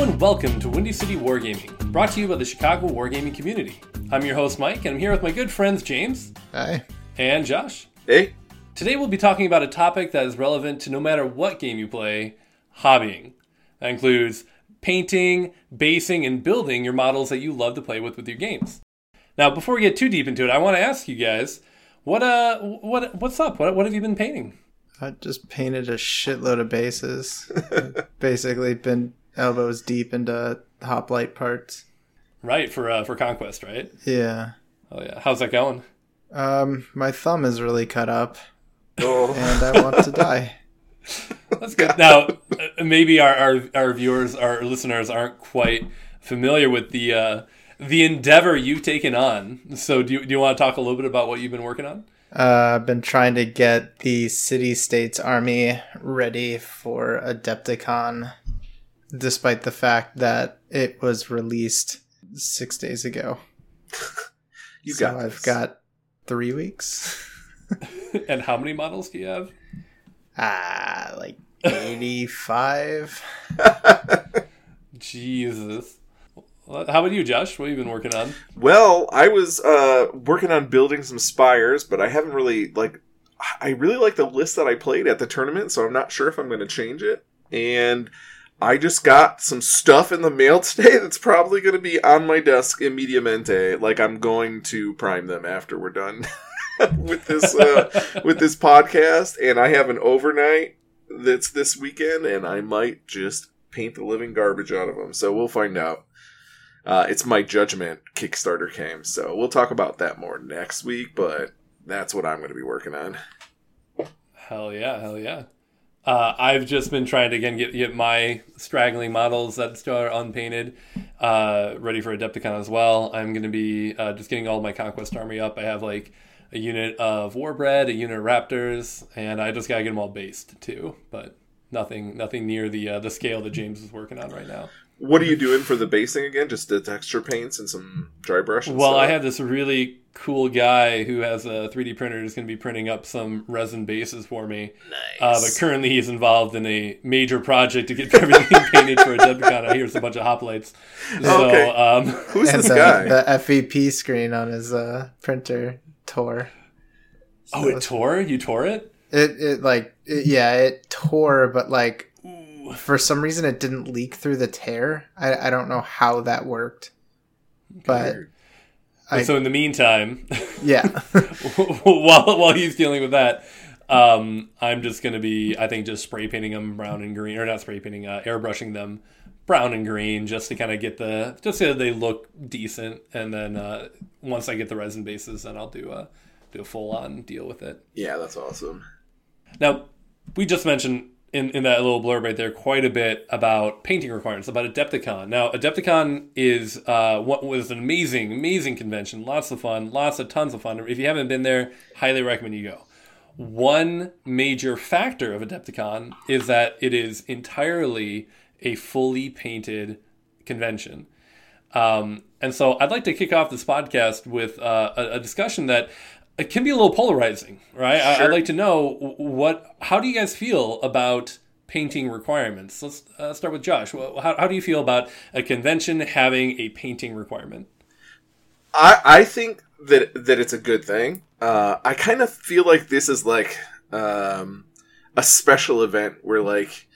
Hello and welcome to Windy City Wargaming, brought to you by the Chicago Wargaming community. I'm your host Mike, and I'm here with my good friends James Hi. and Josh. Hey, Today we'll be talking about a topic that is relevant to no matter what game you play hobbying. That includes painting, basing, and building your models that you love to play with with your games. Now, before we get too deep into it, I want to ask you guys, what uh, what what's up? What what have you been painting? I just painted a shitload of bases. Basically, been elbows deep into hoplite parts. Right for uh, for conquest, right? Yeah. Oh yeah, how's that going? Um, my thumb is really cut up, oh, and I want to die. That's good. Now, uh, maybe our, our our viewers, our listeners aren't quite familiar with the uh, the endeavor you've taken on. So, do you, do you want to talk a little bit about what you've been working on? Uh, I've been trying to get the city states army ready for Adepticon, despite the fact that it was released six days ago. you so got I've this. got three weeks. and how many models do you have? Ah, like eighty-five. Jesus. How about you, Josh? What have you been working on? Well, I was uh, working on building some spires, but I haven't really like. I really like the list that I played at the tournament, so I'm not sure if I'm going to change it. And I just got some stuff in the mail today that's probably going to be on my desk in immediatamente. Like I'm going to prime them after we're done with this uh, with this podcast, and I have an overnight that's this weekend, and I might just paint the living garbage out of them. So we'll find out. Uh, it's my judgment Kickstarter came, so we'll talk about that more next week. But that's what I'm going to be working on. Hell yeah, hell yeah. Uh, I've just been trying to again get get my straggling models that still are unpainted uh, ready for Adepticon as well. I'm going to be uh, just getting all my conquest army up. I have like a unit of Warbred, a unit of Raptors, and I just gotta get them all based too. But nothing nothing near the uh, the scale that James is working on right now. What are you doing for the basing again? Just the texture paints and some dry brush. Well, stuff? I have this really cool guy who has a 3D printer who's going to be printing up some resin bases for me. Uh, but currently, he's involved in a major project to get everything painted for Adepticon. I hear it's a bunch of hoplites. So, Okay. um, Who's and this the, guy? the FEP screen on his uh, printer tore. oh, it tore? You tore it? It it like it, yeah, it tore, but like for some reason it didn't leak through the tear. I I don't know how that worked, but I- so, in the meantime, yeah, while while he's dealing with that, um, I'm just going to be, I think, just spray painting them brown and green, or not spray painting, uh, airbrushing them brown and green, just to kind of get the, just so they look decent. And then uh, once I get the resin bases, then I'll do a do a full on deal with it. yeah, that's awesome. Now, we just mentioned in, in that little blurb right there quite a bit about painting requirements, about Adepticon. Now, Adepticon is uh, what was an amazing, amazing convention. Lots of fun, lots of tons of fun. If you haven't been there, highly recommend you go. One major factor of Adepticon is that it is entirely a fully painted convention. Um, and so I'd like to kick off this podcast with uh, a, a discussion that it can be a little polarizing, right? I, I'd like to know what, how do you guys feel about painting requirements? Let's uh, start with Josh. How, how do you feel about a convention having a painting requirement? I I think that that it's a good thing. Uh, I kind of feel like this is like um, a special event where like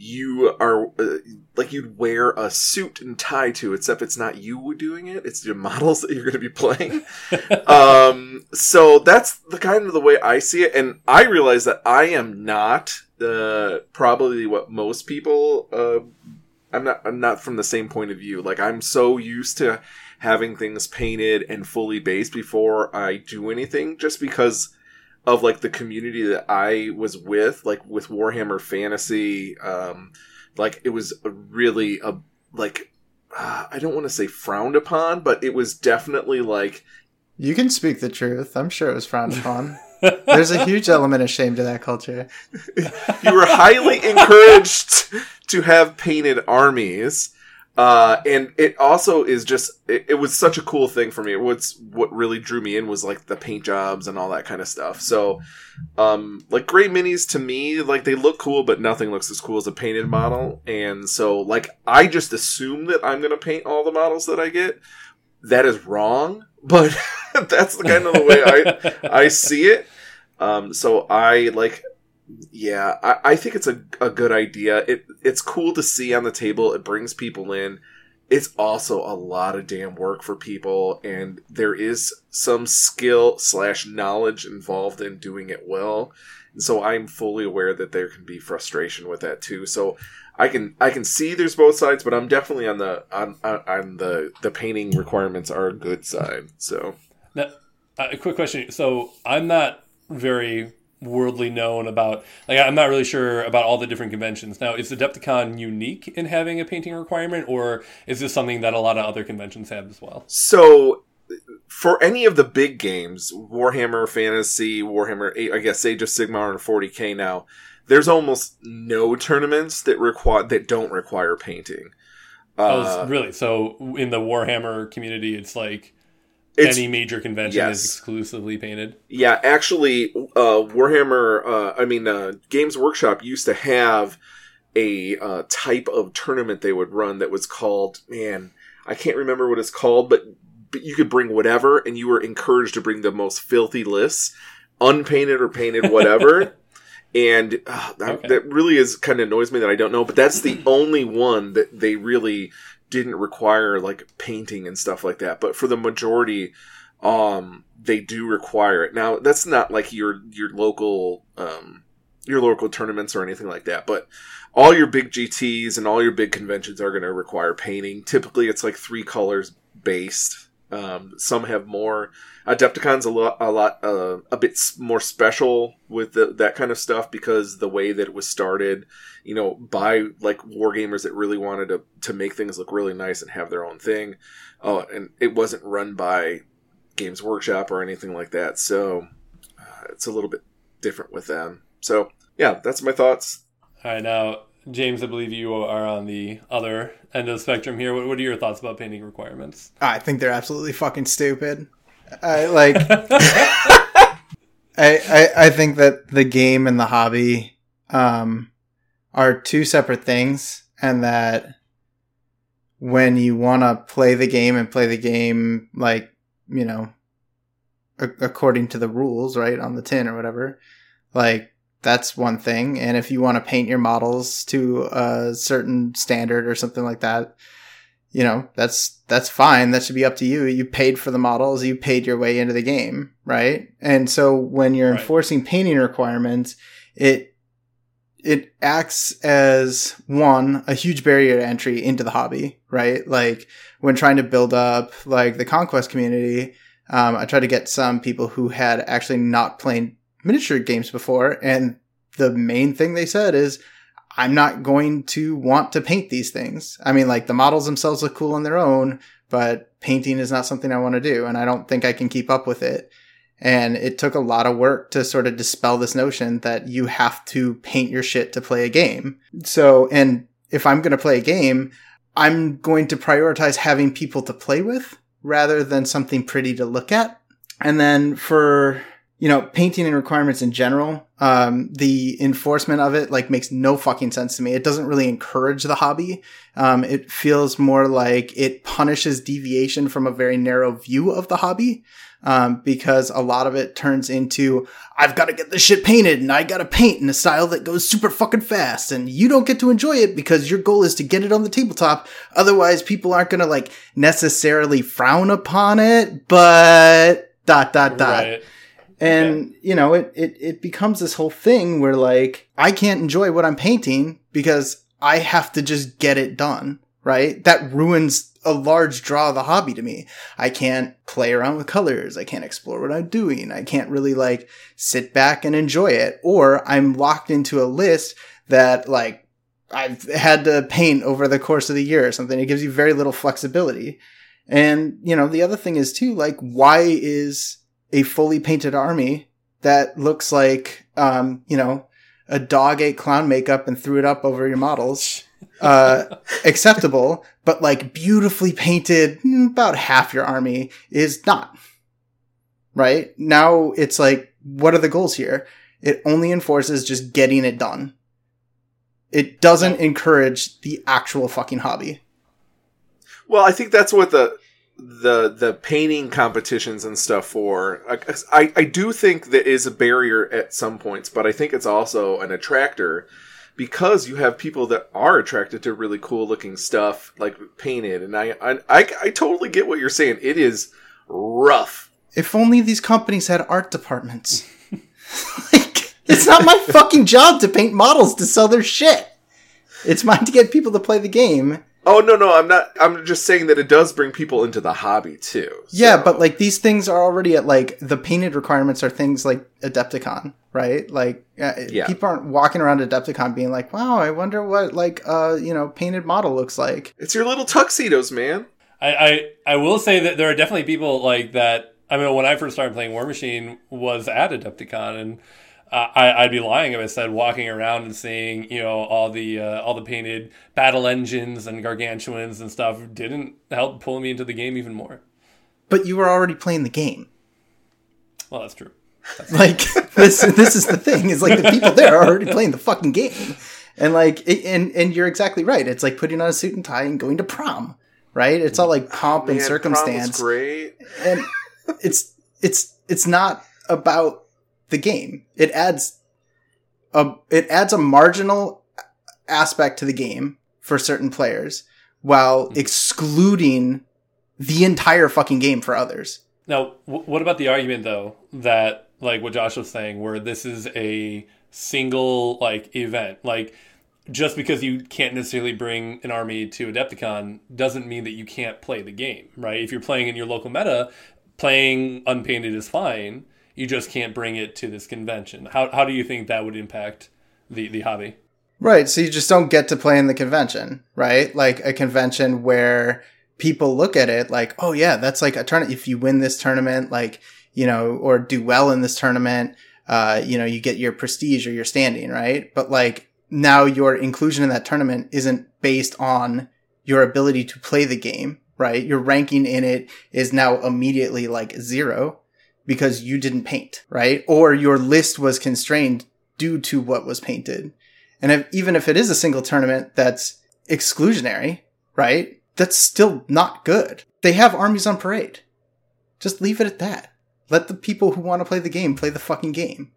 you are uh, like you'd wear a suit and tie to, except it's not you doing it; it's your models that you're going to be playing. um, so that's the kind of the way I see it, and I realize that I am not uh, probably what most people. Uh, I'm not. I'm not from the same point of view. Like I'm so used to having things painted and fully based before I do anything, just because of like the community that I was with, like with Warhammer Fantasy. Um, like it was a really a like uh, I don't want to say frowned upon, but it was definitely like you can speak the truth. I'm sure it was frowned upon. There's a huge element of shame to that culture. you were highly encouraged to have painted armies. Uh, and it also is just it, it was such a cool thing for me. What's what really drew me in was like the paint jobs and all that kind of stuff. So, um, like gray minis to me, like they look cool, but nothing looks as cool as a painted model. And so, like I just assume that I'm gonna paint all the models that I get. That is wrong, but that's the kind of the way I I see it. Um, so I like yeah, I, I think it's a, a good idea. It it's cool to see on the table. It brings people in. It's also a lot of damn work for people, and there is some skill slash knowledge involved in doing it well. And so I'm fully aware that there can be frustration with that too. So I can I can see there's both sides, but I'm definitely on the on on, on the the painting requirements are a good side. So now, uh, a quick question. So I'm not very worldly known about like I'm not really sure about all the different conventions. Now, is Adepticon unique in having a painting requirement or is this something that a lot of other conventions have as well? So for any of the big games, Warhammer Fantasy, Warhammer I guess Age of Sigmar and 40K now, there's almost no tournaments that require that don't require painting. Uh, oh, really? So in the Warhammer community, it's like it's, any major convention yes. is exclusively painted. Yeah, actually, uh, Warhammer. Uh, I mean, uh, Games Workshop used to have a uh, type of tournament they would run that was called. Man, I can't remember what it's called, but but you could bring whatever, and you were encouraged to bring the most filthy lists, unpainted or painted, whatever. and uh, okay. that really is kind of annoys me that I don't know. But that's the only one that they really didn't require like painting and stuff like that. But for the majority, um, they do require it. Now that's not like your your local um, your local tournaments or anything like that, but all your big GTS and all your big conventions are going to require painting. Typically, it's like three colors based. Um, some have more. Adepticon's a lot, a lot, uh, a bit more special with the, that kind of stuff because the way that it was started, you know, by like wargamers that really wanted to to make things look really nice and have their own thing. Oh, and it wasn't run by Games Workshop or anything like that, so uh, it's a little bit different with them. So yeah, that's my thoughts. All right, now James, I believe you are on the other end of the spectrum here. What, what are your thoughts about painting requirements? I think they're absolutely fucking stupid. I like. I, I I think that the game and the hobby um, are two separate things, and that when you want to play the game and play the game like you know a- according to the rules, right on the tin or whatever, like that's one thing. And if you want to paint your models to a certain standard or something like that, you know, that's that's fine. That should be up to you. You paid for the models, you paid your way into the game, right? And so when you're right. enforcing painting requirements, it it acts as one a huge barrier to entry into the hobby, right? Like when trying to build up like the conquest community, um, I tried to get some people who had actually not played miniature games before, and the main thing they said is, I'm not going to want to paint these things. I mean, like the models themselves look cool on their own, but painting is not something I want to do, and I don't think I can keep up with it. And it took a lot of work to sort of dispel this notion that you have to paint your shit to play a game. So, and if I'm going to play a game, I'm going to prioritize having people to play with rather than something pretty to look at. And then for you know, painting and requirements in general, um, the enforcement of it like makes no fucking sense to me. It doesn't really encourage the hobby. Um, it feels more like it punishes deviation from a very narrow view of the hobby. Um, because a lot of it turns into, I've got to get this shit painted and I got to paint in a style that goes super fucking fast and you don't get to enjoy it because your goal is to get it on the tabletop. Otherwise people aren't going to like necessarily frown upon it, but dot, dot, dot. Right. And, you know, it, it, it becomes this whole thing where like, I can't enjoy what I'm painting because I have to just get it done, right? That ruins a large draw of the hobby to me. I can't play around with colors. I can't explore what I'm doing. I can't really like sit back and enjoy it. Or I'm locked into a list that like I've had to paint over the course of the year or something. It gives you very little flexibility. And, you know, the other thing is too, like, why is a fully painted army that looks like, um, you know, a dog ate clown makeup and threw it up over your models. uh, acceptable, but like beautifully painted, mm, about half your army is not. Right? Now it's like, what are the goals here? It only enforces just getting it done. It doesn't encourage the actual fucking hobby. Well, I think that's what the the the painting competitions and stuff for. I, I do think there is a barrier at some points, but I think it's also an attractor because you have people that are attracted to really cool looking stuff like painted. And I I, I, I totally get what you're saying. It is rough. If only these companies had art departments. like, it's not my fucking job to paint models to sell their shit. It's mine to get people to play the game Oh no, no, I'm not. I'm just saying that it does bring people into the hobby too. So. Yeah, but like these things are already at like the painted requirements are things like Adepticon, right? Like uh, yeah. people aren't walking around Adepticon being like, "Wow, I wonder what like uh you know painted model looks like." It's your little tuxedos, man. I I, I will say that there are definitely people like that. I mean, when I first started playing Warmachine, was at Adepticon and I, would be lying if I said walking around and seeing you know all the uh, all the painted battle engines and gargantuans and stuff didn't help pull me into the game even more. But you were already playing the game. Well, that's true. That's like this this is the thing is like the people there are already playing the fucking game, and like it, and and you're exactly right. It's like putting on a suit and tie and going to prom, right? It's all like pomp oh, and circumstance. great, and it's it's it's not about the game. It adds a it adds a marginal aspect to the game for certain players while mm-hmm. excluding the entire fucking game for others. Now, w- what about the argument though that like what Josh was saying where this is a single like event like just because you can't necessarily bring an army to Adepticon doesn't mean that you can't play the game, right? If you're playing in your local meta, playing unpainted is fine you just can't bring it to this convention. How how do you think that would impact the the hobby? Right. So you just don't get to play in the convention, right? Like a convention where people look at it like, oh yeah, that's like a tournament. If you win this tournament, like you know, or do well in this tournament, uh, you know, you get your prestige or your standing, right? But like now your inclusion in that tournament isn't based on your ability to play the game, right? Your ranking in it is now immediately like zero because you didn't paint, right? Or your list was constrained due to what was painted. And if, even if it is a single tournament that's exclusionary, right? That's still not good. They have armies on parade. Just leave it at that. Let the people who want to play the game play the fucking game.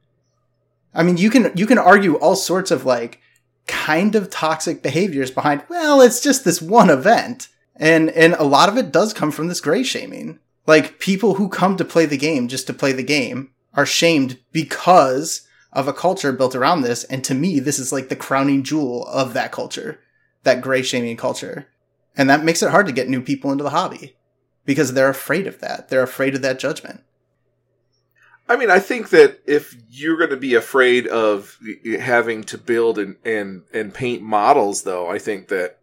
I mean, you can you can argue all sorts of like kind of toxic behaviors behind, well, it's just this one event. And and a lot of it does come from this gray shaming. Like people who come to play the game just to play the game are shamed because of a culture built around this. And to me, this is like the crowning jewel of that culture, that gray shaming culture. And that makes it hard to get new people into the hobby because they're afraid of that. They're afraid of that judgment. I mean, I think that if you're going to be afraid of having to build and, and, and paint models, though, I think that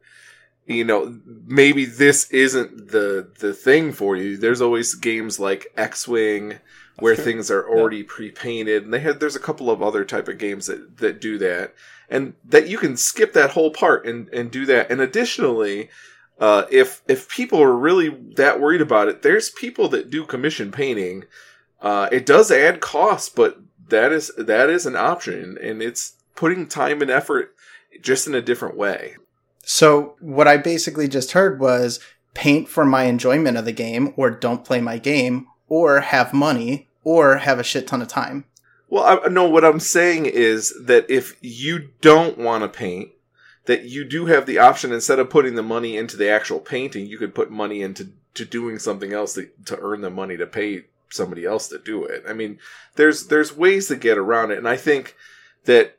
you know maybe this isn't the the thing for you. There's always games like x-wing where things are already yeah. pre-painted and they had there's a couple of other type of games that that do that. And that you can skip that whole part and and do that. And additionally uh, if if people are really that worried about it there's people that do commission painting. Uh, it does add cost but that is that is an option and it's putting time and effort just in a different way so what I basically just heard was paint for my enjoyment of the game or don't play my game or have money or have a shit ton of time. Well, I know what I'm saying is that if you don't want to paint, that you do have the option instead of putting the money into the actual painting, you could put money into to doing something else to, to earn the money to pay somebody else to do it. I mean, there's there's ways to get around it, and I think that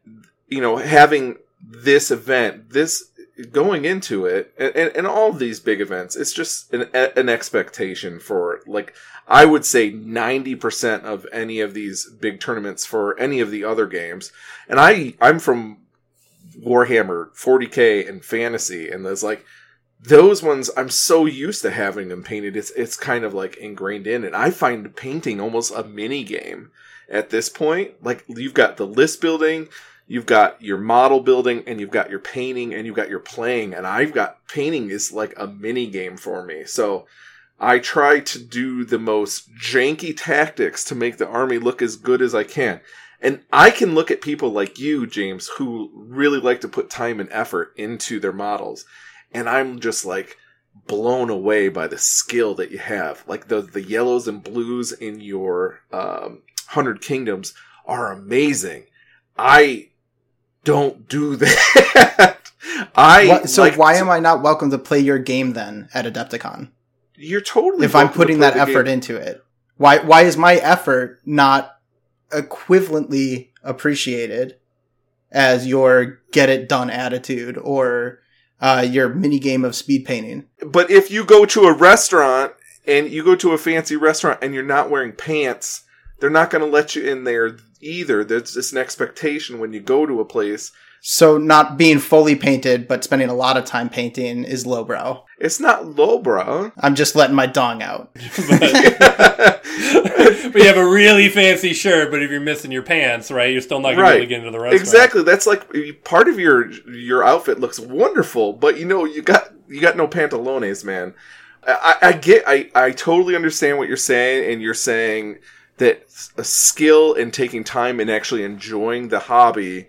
you know having this event, this going into it, and, and, all of these big events, it's just an, an expectation for like I would say ninety percent of any of these big tournaments for any of the other games. And I I'm from Warhammer 40k and fantasy, and there's like those ones I'm so used to having them painted. It's it's kind of like ingrained in, and I find painting almost a mini game at this point. Like you've got the list building, you've got your model building and you've got your painting and you've got your playing and I've got painting is like a mini game for me. So I try to do the most janky tactics to make the army look as good as I can. And I can look at people like you, James, who really like to put time and effort into their models. And I'm just like blown away by the skill that you have. Like the, the yellows and blues in your, um, Hundred Kingdoms are amazing. I don't do that. I What- so like why to- am I not welcome to play your game then at Adepticon? You're totally If I'm putting that effort game. into it, why why is my effort not equivalently appreciated as your get it done attitude or uh, your mini game of speed painting? But if you go to a restaurant and you go to a fancy restaurant and you're not wearing pants, they're not going to let you in there either. There's just an expectation when you go to a place. So not being fully painted but spending a lot of time painting is lowbrow. It's not lowbrow. I'm just letting my dong out. but, but you have a really fancy shirt, but if you're missing your pants, right, you're still not going to be able to get into the restaurant. Exactly. That's like part of your your outfit looks wonderful, but you know you got you got no pantalones, man. I, I get. I I totally understand what you're saying, and you're saying that a skill and taking time and actually enjoying the hobby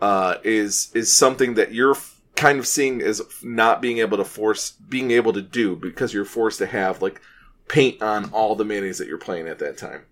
uh, is is something that you're kind of seeing as not being able to force being able to do because you're forced to have like paint on all the minis that you're playing at that time.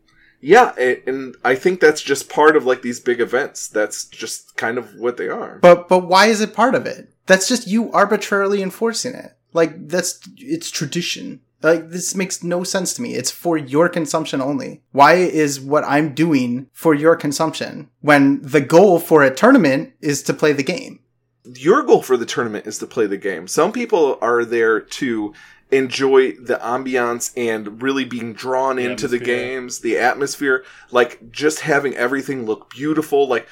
Yeah, and I think that's just part of like these big events. That's just kind of what they are. But but why is it part of it? That's just you arbitrarily enforcing it. Like that's it's tradition. Like this makes no sense to me. It's for your consumption only. Why is what I'm doing for your consumption when the goal for a tournament is to play the game? Your goal for the tournament is to play the game. Some people are there to enjoy the ambiance and really being drawn The into the games, the atmosphere, like just having everything look beautiful. Like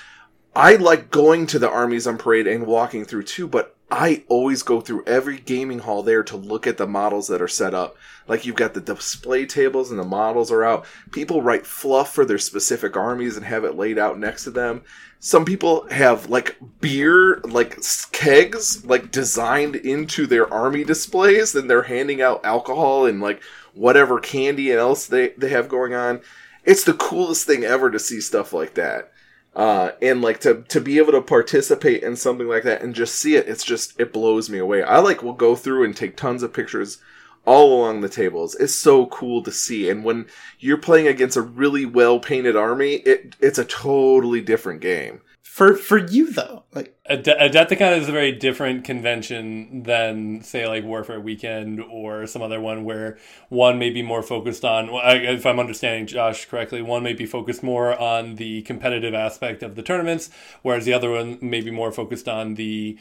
I like going to the armies on parade and walking through too, but I always go through every gaming hall there to look at the models that are set up. Like you've got the display tables and the models are out. People write fluff for their specific armies and have it laid out next to them. Some people have like beer, like kegs, like designed into their army displays, and they're handing out alcohol and like whatever candy and else they, they have going on. It's the coolest thing ever to see stuff like that uh, and like to to be able to participate in something like that and just see it it's just it blows me away. I like will go through and take tons of pictures all along the tables. It's so cool to see. And when you're playing against a really well painted army it it's a totally different game For for you though. Like Ade- Adepticon is a very different convention than, say, like Warfare Weekend or some other one where one may be more focused on, if I'm understanding Josh correctly, one may be focused more on the competitive aspect of the tournaments, whereas the other one may be more focused on the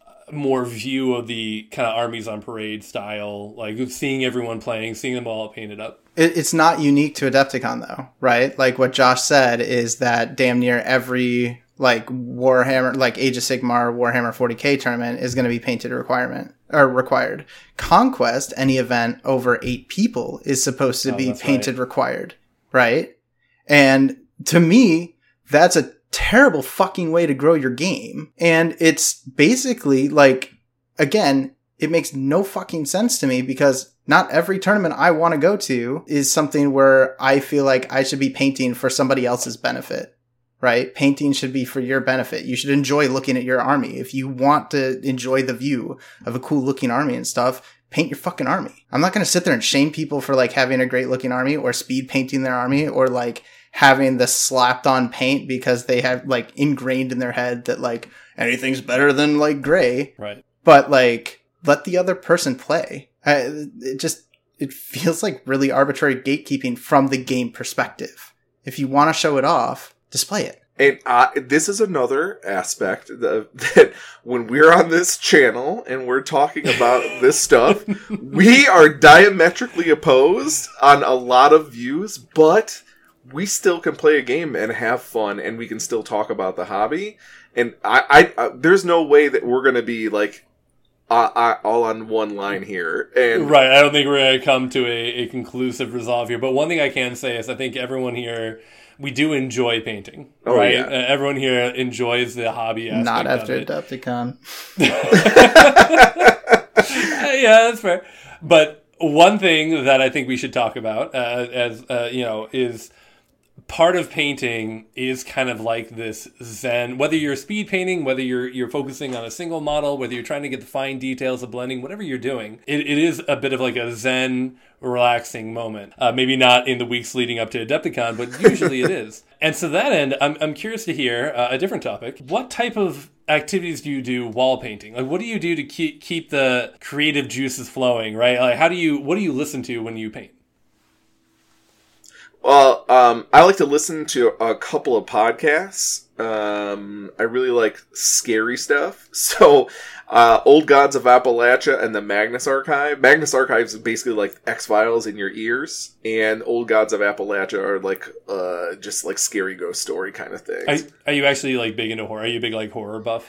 uh, more view of the kind of armies on parade style, like seeing everyone playing, seeing them all painted up. it's not unique to Adepticon though, right? Like what Josh said is that damn near every like Warhammer, like Age of Sigmar, Warhammer 40k tournament is going to be painted requirement or required. Conquest, any event over eight people, is supposed to Oh, be painted required, right? And to me, that's a terrible fucking way to grow your game. And it's basically like, again, it makes no fucking sense to me because not every tournament I want to go to is something where I feel like I should be painting for somebody else's benefit. Right? Painting should be for your benefit. You should enjoy looking at your army. If you want to enjoy the view of a cool looking army and stuff, paint your fucking army. I'm not going to sit there and shame people for like having a great looking army or speed painting their army or like having the slapped on paint because they have like ingrained in their head that like anything's better than like gray Right. but like let the other person play I, it just it feels like really arbitrary gatekeeping from the game perspective if you want to show it off display it and I, this is another aspect that, that when we're on this channel and we're talking about this stuff we are diametrically opposed on a lot of views, but we still can play a game and have fun, and we can still talk about the hobby. And I, I, I there's no way that we're going to be like uh, uh, all on one line here. And Right. I don't think we're going to come to a, a conclusive resolve here. But one thing I can say is I think everyone here, we do enjoy painting. Oh, right? yeah. Uh, everyone here enjoys the hobby aspect Not of after it. Adepticon. Yeah, that's fair. But one thing that I think we should talk about, uh, as uh, you know, is part of painting is kind of like this zen. Whether you're speed painting, whether you're you're focusing on a single model, whether you're trying to get the fine details of blending, whatever you're doing, it, it is a bit of like a zen, relaxing moment. Uh, maybe not in the weeks leading up to Adepticon, but usually it is. And to that end, I'm I'm curious to hear uh, a different topic. What type of activities do you do while painting? Like, what do you do to keep keep the creative juices flowing? Right? Like, how do you what do you listen to when you paint? Well, um, I like to listen to a couple of podcasts. Um, I really like scary stuff. So, uh, Old Gods of Appalachia and the Magnus Archive. Magnus Archive is basically like X Files in your ears, and Old Gods of Appalachia are like uh, just like scary ghost story kind of things. Are, are you actually like big into horror? Are you a big like horror buff?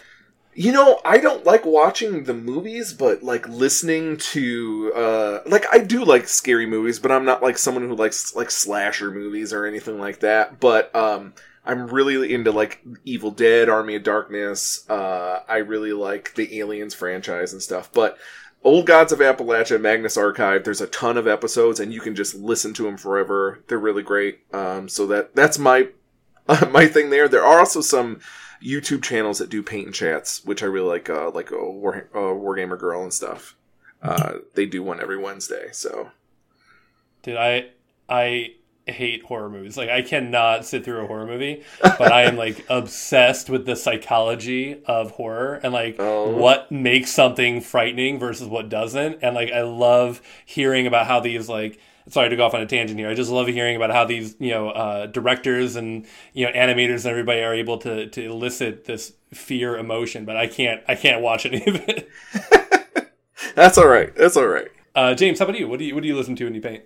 You know, I don't like watching the movies, but like listening to uh like I do like scary movies, but I'm not like someone who likes like slasher movies or anything like that. But um I'm really into like Evil Dead, Army of Darkness. Uh I really like the Aliens franchise and stuff. But Old Gods of Appalachia, Magnus Archive, there's a ton of episodes and you can just listen to them forever. They're really great. Um so that that's my my thing there. There are also some YouTube channels that do paint and chats, which I really like, uh, like a War, uh, Wargamer Girl and stuff. Uh, they do one every Wednesday, so Dude, I I hate horror movies. Like I cannot sit through a horror movie, but I am like obsessed with the psychology of horror and like Oh. what makes something frightening versus what doesn't. And like I love hearing about how these like sorry to go off on a tangent here. I just love hearing about how these, you know, uh, directors and you know animators and everybody are able to to elicit this fear emotion, but I can't I can't watch any of it. that's all right. That's all right. Uh, James, how about you? What do you what do you listen to when you paint?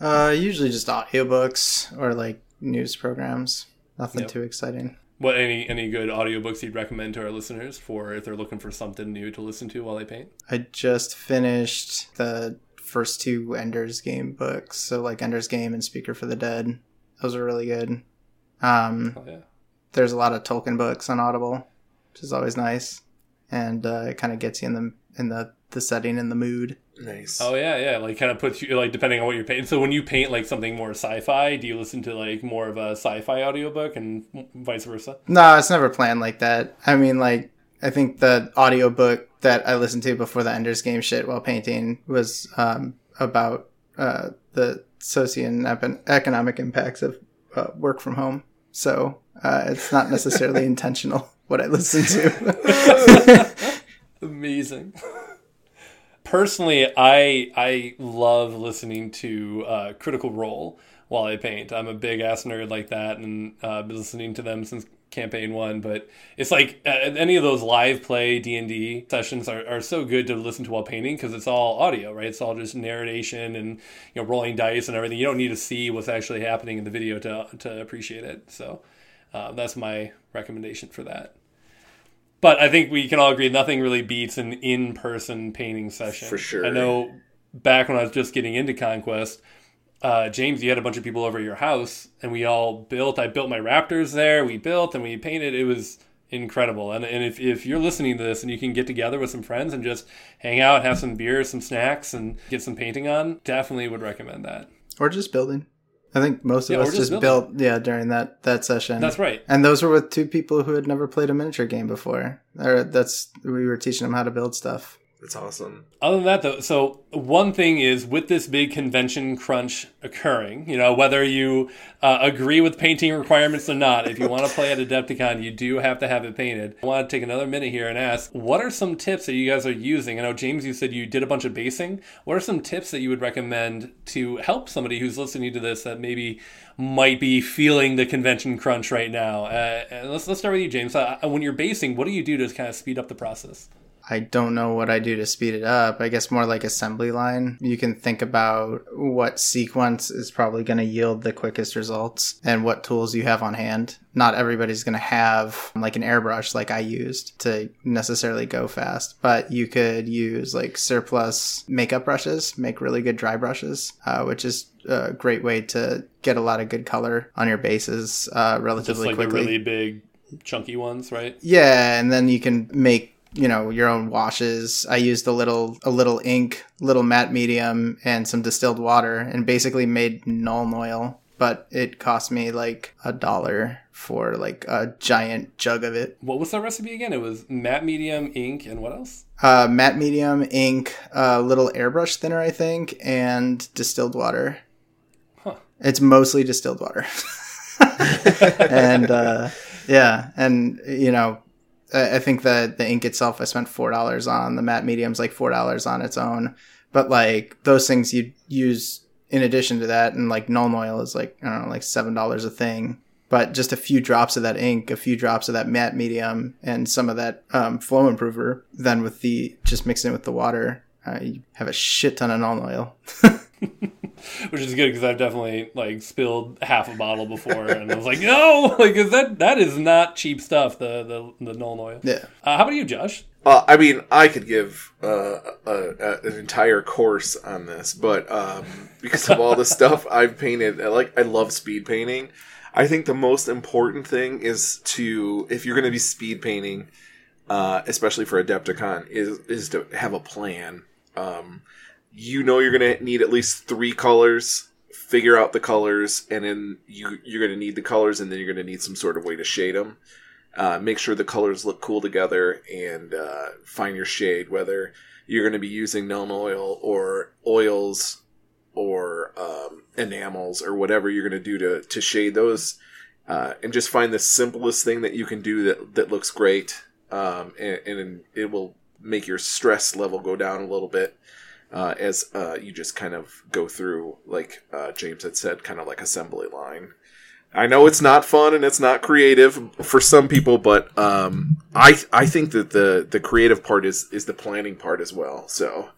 Uh, usually just audiobooks or like news programs. Nothing Yep. too exciting. What any any good audiobooks you'd recommend to our listeners for if they're looking for something new to listen to while they paint? I just finished the first two Ender's Game books, so like Ender's Game and Speaker for the Dead. Those are really good. Um, Oh yeah. there's a lot of Tolkien books on Audible, which is always nice, and uh, it kind of gets you in the in the the setting and the mood. Nice. Oh yeah, yeah. Like kind of puts you like depending on what you're painting. So when you paint like something more sci-fi, do you listen to like more of a sci-fi audiobook and vice versa? No, it's never planned like that. I mean, like, I think the audiobook that I listened to before the Ender's Game shit while painting was um, about uh, the socio and economic impacts of uh, work from home. So uh, it's not necessarily intentional what I listen to. Amazing. Personally, I I love listening to uh, Critical Role while I paint. I'm a big ass nerd like that, and uh, I've been listening to them since campaign one. But it's like uh, any of those live play D and D sessions are, are so good to listen to while painting because it's all audio, right? It's all just narration and you know rolling dice and everything. You don't need to see what's actually happening in the video to to appreciate it. So uh, that's my recommendation for that. But I think we can all agree nothing really beats an in-person painting session. For sure. I know back when I was just getting into Conquest, uh, James, you had a bunch of people over at your house, and we all built. I built my Raptors there. We built and we painted. It was incredible. And, and if, if you're listening to this and you can get together with some friends and just hang out, have some beers, some snacks, and get some painting on, definitely would recommend that. or just building. I think most of Yeah, us just just, built, yeah, during that, that session. That's right. And those were with two people who had never played a miniature game before. Or that's we were teaching them how to build stuff. That's awesome. Other than that, though, so one thing is with this big convention crunch occurring, you know, whether you uh, agree with painting requirements or not, if you want to play at Adepticon, you do have to have it painted. I want to take another minute here and ask, what are some tips that you guys are using? I know, James, you said you did a bunch of basing. What are some tips that you would recommend to help somebody who's listening to this that maybe might be feeling the convention crunch right now? Uh, and let's, let's start with you, James. Uh, when you're basing, what do you do to kind of speed up the process? I don't know what I do to speed it up. I guess more like assembly line. You can think about what sequence is probably going to yield the quickest results and what tools you have on hand. Not everybody's going to have like an airbrush like I used to necessarily go fast, but you could use like surplus makeup brushes, make really good dry brushes, uh, which is a great way to get a lot of good color on your bases uh, Just relatively like the quickly. really big, chunky ones, right? Yeah, and then you can make you know your own washes. I used a little a little ink, little matte medium, and some distilled water, and basically made Nuln oil. But it cost me like a dollar for like a giant jug of it. What was that recipe again? It was matte medium, ink, and what else? Uh, matte medium, ink, a little airbrush thinner, I think, and distilled water. Huh. It's mostly distilled water. and uh, yeah, and you know, I think that the ink itself, I spent four dollars on. The matte medium's like four dollars on its own. But like those things you use in addition to that, and like Nuln oil is like I don't know, like seven dollars a thing. But just a few drops of that ink, a few drops of that matte medium, and some of that um, flow improver. Then with the just mixing it with the water, uh, you have a shit ton of Nuln oil. Which is good because I've definitely like spilled half a bottle before, and I was like, no, like 'cause that that is not cheap stuff. The the the Nuln oil. yeah. Uh, how about you, Josh? Uh, I mean, I could give uh, a, a, an entire course on this, but um, because of all the stuff I've painted, I like I love speed painting. I think the most important thing is to, if you're going to be speed painting, uh, especially for Adepticon, is is to have a plan. Um, you know you're going to need at least three colors. Figure out the colors, and then you you're going to need the colors, and then you're going to need some sort of way to shade them uh, make sure the colors look cool together and uh, find your shade whether you're going to be using Nuln oil or oils or um, enamels or whatever you're going to do to, to shade those uh, and just find the simplest thing that you can do that, that looks great um, and, and it will make your stress level go down a little bit uh, as uh, you just kind of go through like uh, james had said kind of like assembly line I know it's not fun and it's not creative for some people, but um, I I think that the the creative part is is the planning part as well. So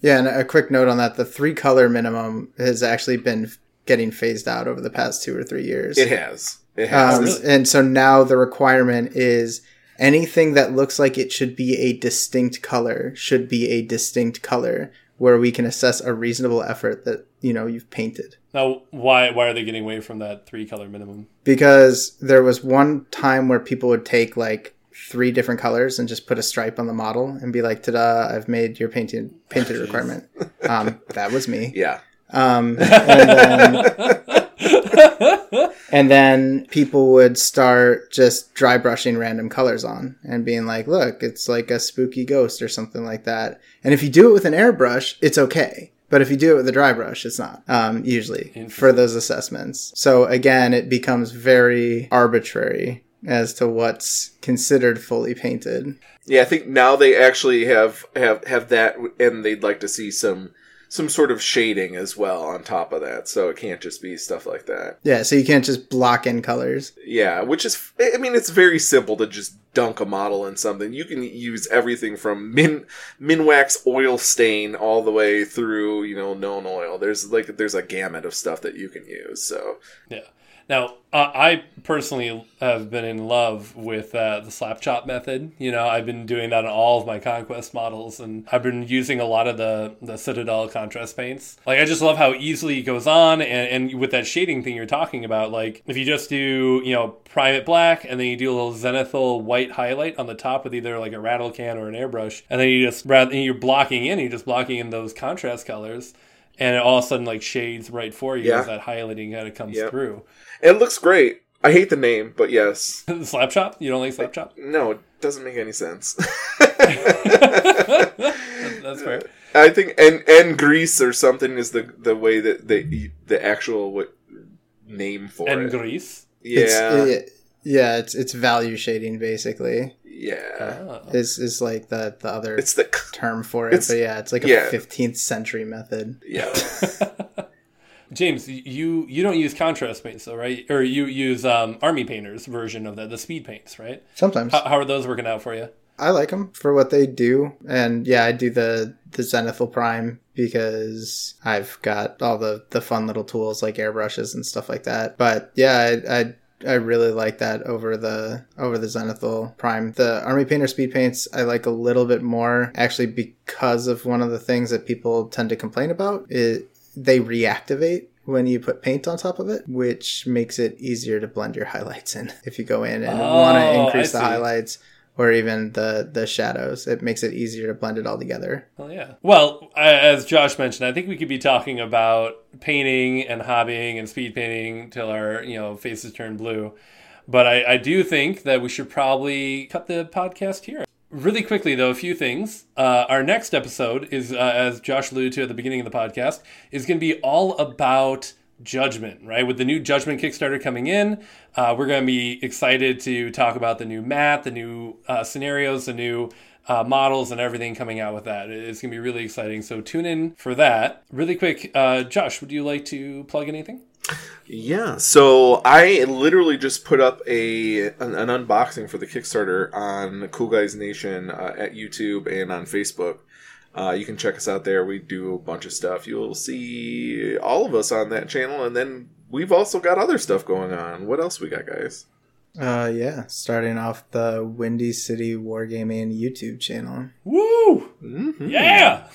Yeah, and a quick note on that: the three color minimum has actually been getting phased out over the past two or three years. it has it has Um? And so now the requirement is anything that looks like it should be a distinct color should be a distinct color where we can assess a reasonable effort that you know you've painted. Now, why why are they getting away from that three color minimum? Because there was one time where people would take like three different colors and just put a stripe on the model and be like, "Ta-da! I've made your painting painted requirement." Um, that was me. yeah Um, and then and then people would start just dry brushing random colors on and being like, look, it's like a spooky ghost or something like that. And if you do it with an airbrush, it's okay. But if you do it with a dry brush, it's not, um, usually for those assessments. So again, it becomes very arbitrary as to what's considered fully painted. yeah. I think now they actually have have have that, and they'd like to see some some sort of shading as well on top of that. So it can't just be stuff like that. Yeah. So you can't just block in colors. Yeah, which is, I mean, it's very simple to just dunk a model in something. You can use everything from min minwax oil stain all the way through, you know, Nuln oil. There's like there's a gamut of stuff that you can use. So Yeah. Now, uh, I personally have been in love with uh, the slap chop method. You know, I've been doing that on all of my conquest models, and I've been using a lot of the the Citadel contrast paints. Like, I just love how easily it goes on, and, and with that shading thing you're talking about, like if you just do, you know, private black, and then you do a little zenithal white highlight on the top with either like a rattle can or an airbrush, and then you just rather you're blocking in, you're just blocking in those contrast colors. And it all of a sudden like shades right for you Yeah. as that highlighting kind of comes Yep. through. it looks great. I hate the name, but yes. slap chop? You don't like slap chop? No, it doesn't make any sense. That's fair. I think and and grisaille or something is the the way that the the actual what, name for And it. grisaille. It's, Yeah, it- yeah, it's it's value shading basically. Yeah. Oh. Is is like the the other It's the term for it, but yeah, it's like a yeah. 15th century method. yeah. James, you you don't use contrast paints though, right? Or you use um, army painters version of that, the speed paints, right? Sometimes. How, how are those working out for you? I like them for what they do, and yeah, I do the the Zenithal Prime because I've got all the the fun little tools like airbrushes and stuff like that. But yeah, I, I I really like that over the over the Zenithal Prime. The Army Painter speed paints I like a little bit more actually because of one of the things that people tend to complain about. It they reactivate when you put paint on top of it, which makes it easier to blend your highlights in. If you go in and Oh, want to increase the highlights or even the the shadows, it makes it easier to blend it all together. Oh yeah. Well, as Josh mentioned, I think we could be talking about painting and hobbying and speed painting till our you know faces turn blue. But I, I do think that we should probably cut the podcast here. Really quickly, though, a few things. Uh, our next episode is, uh, as Josh alluded to at the beginning of the podcast, is going to be all about Judgment, right? With the new Judgment Kickstarter coming in, uh, we're going to be excited to talk about the new mat, the new uh, scenarios, the new uh, models, and everything coming out with that. It's going to be really exciting. So tune in for that. Really quick, uh, Josh, would you like to plug anything? Yeah, so I literally just put up a an, an unboxing for the Kickstarter on Cool Guys Nation uh, at YouTube and on Facebook. Uh, you can check us out there. We do a bunch of stuff. You'll see all of us on that channel, and then we've also got other stuff going on. What else we got, guys? Uh, yeah, starting off the Windy City Wargaming YouTube channel. Woo! Mm-hmm. Yeah!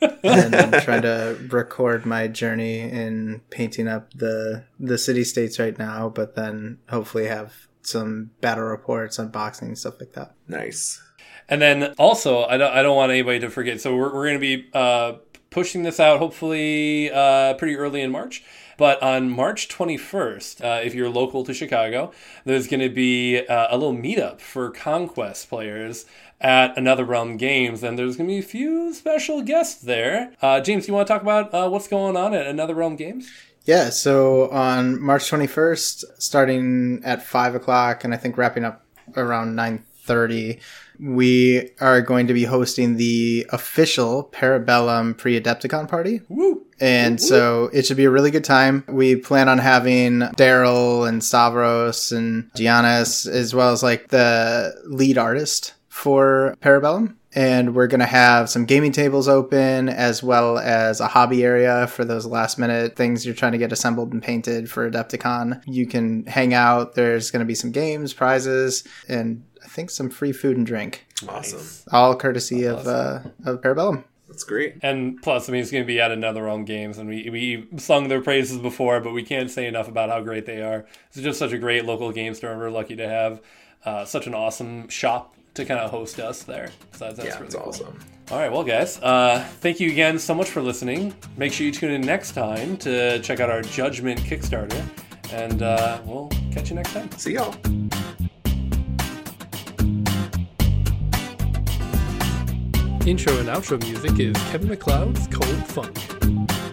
and I'm trying to record my journey in painting up the the city states right now, but then hopefully have some battle reports, unboxing, stuff like that. Nice. And then also, I don't, I don't want anybody to forget. So we're, we're going to be uh, pushing this out hopefully uh, pretty early in March. But on March 21st, uh, if you're local to Chicago, there's going to be uh, a little meetup for Conquest players at Another Realm Games, and there's going to be a few special guests there. Uh, James, you want to talk about uh, what's going on at Another Realm Games? Yeah, so on March 21st, starting at 5 o'clock, and I think wrapping up around 9.30, we are going to be hosting the official Parabellum Pre-Adepticon party. Woo! And so it should be a really good time. We plan on having Daryl and Stavros and Giannis, as well as like the lead artist for Parabellum. And we're going to have some gaming tables open as well as a hobby area for those last minute things you're trying to get assembled and painted for Adepticon. You can hang out. There's going to be some games, prizes, and think some free food and drink. Awesome. All courtesy of, uh, of Parabellum. That's great. And plus, I mean, it's going to be at another Realm Games, and we we sung their praises before, but we can't say enough about how great they are. It's just such a great local game store, and we're lucky to have uh, such an awesome shop to kind of host us there. So that's, that's yeah, really it's cool. awesome. All right, well, guys, uh, thank you again so much for listening. Make sure you tune in next time to check out our Judgment Kickstarter, and uh, we'll catch you next time. See y'all. Intro and outro music is Kevin MacLeod's Cold Funk.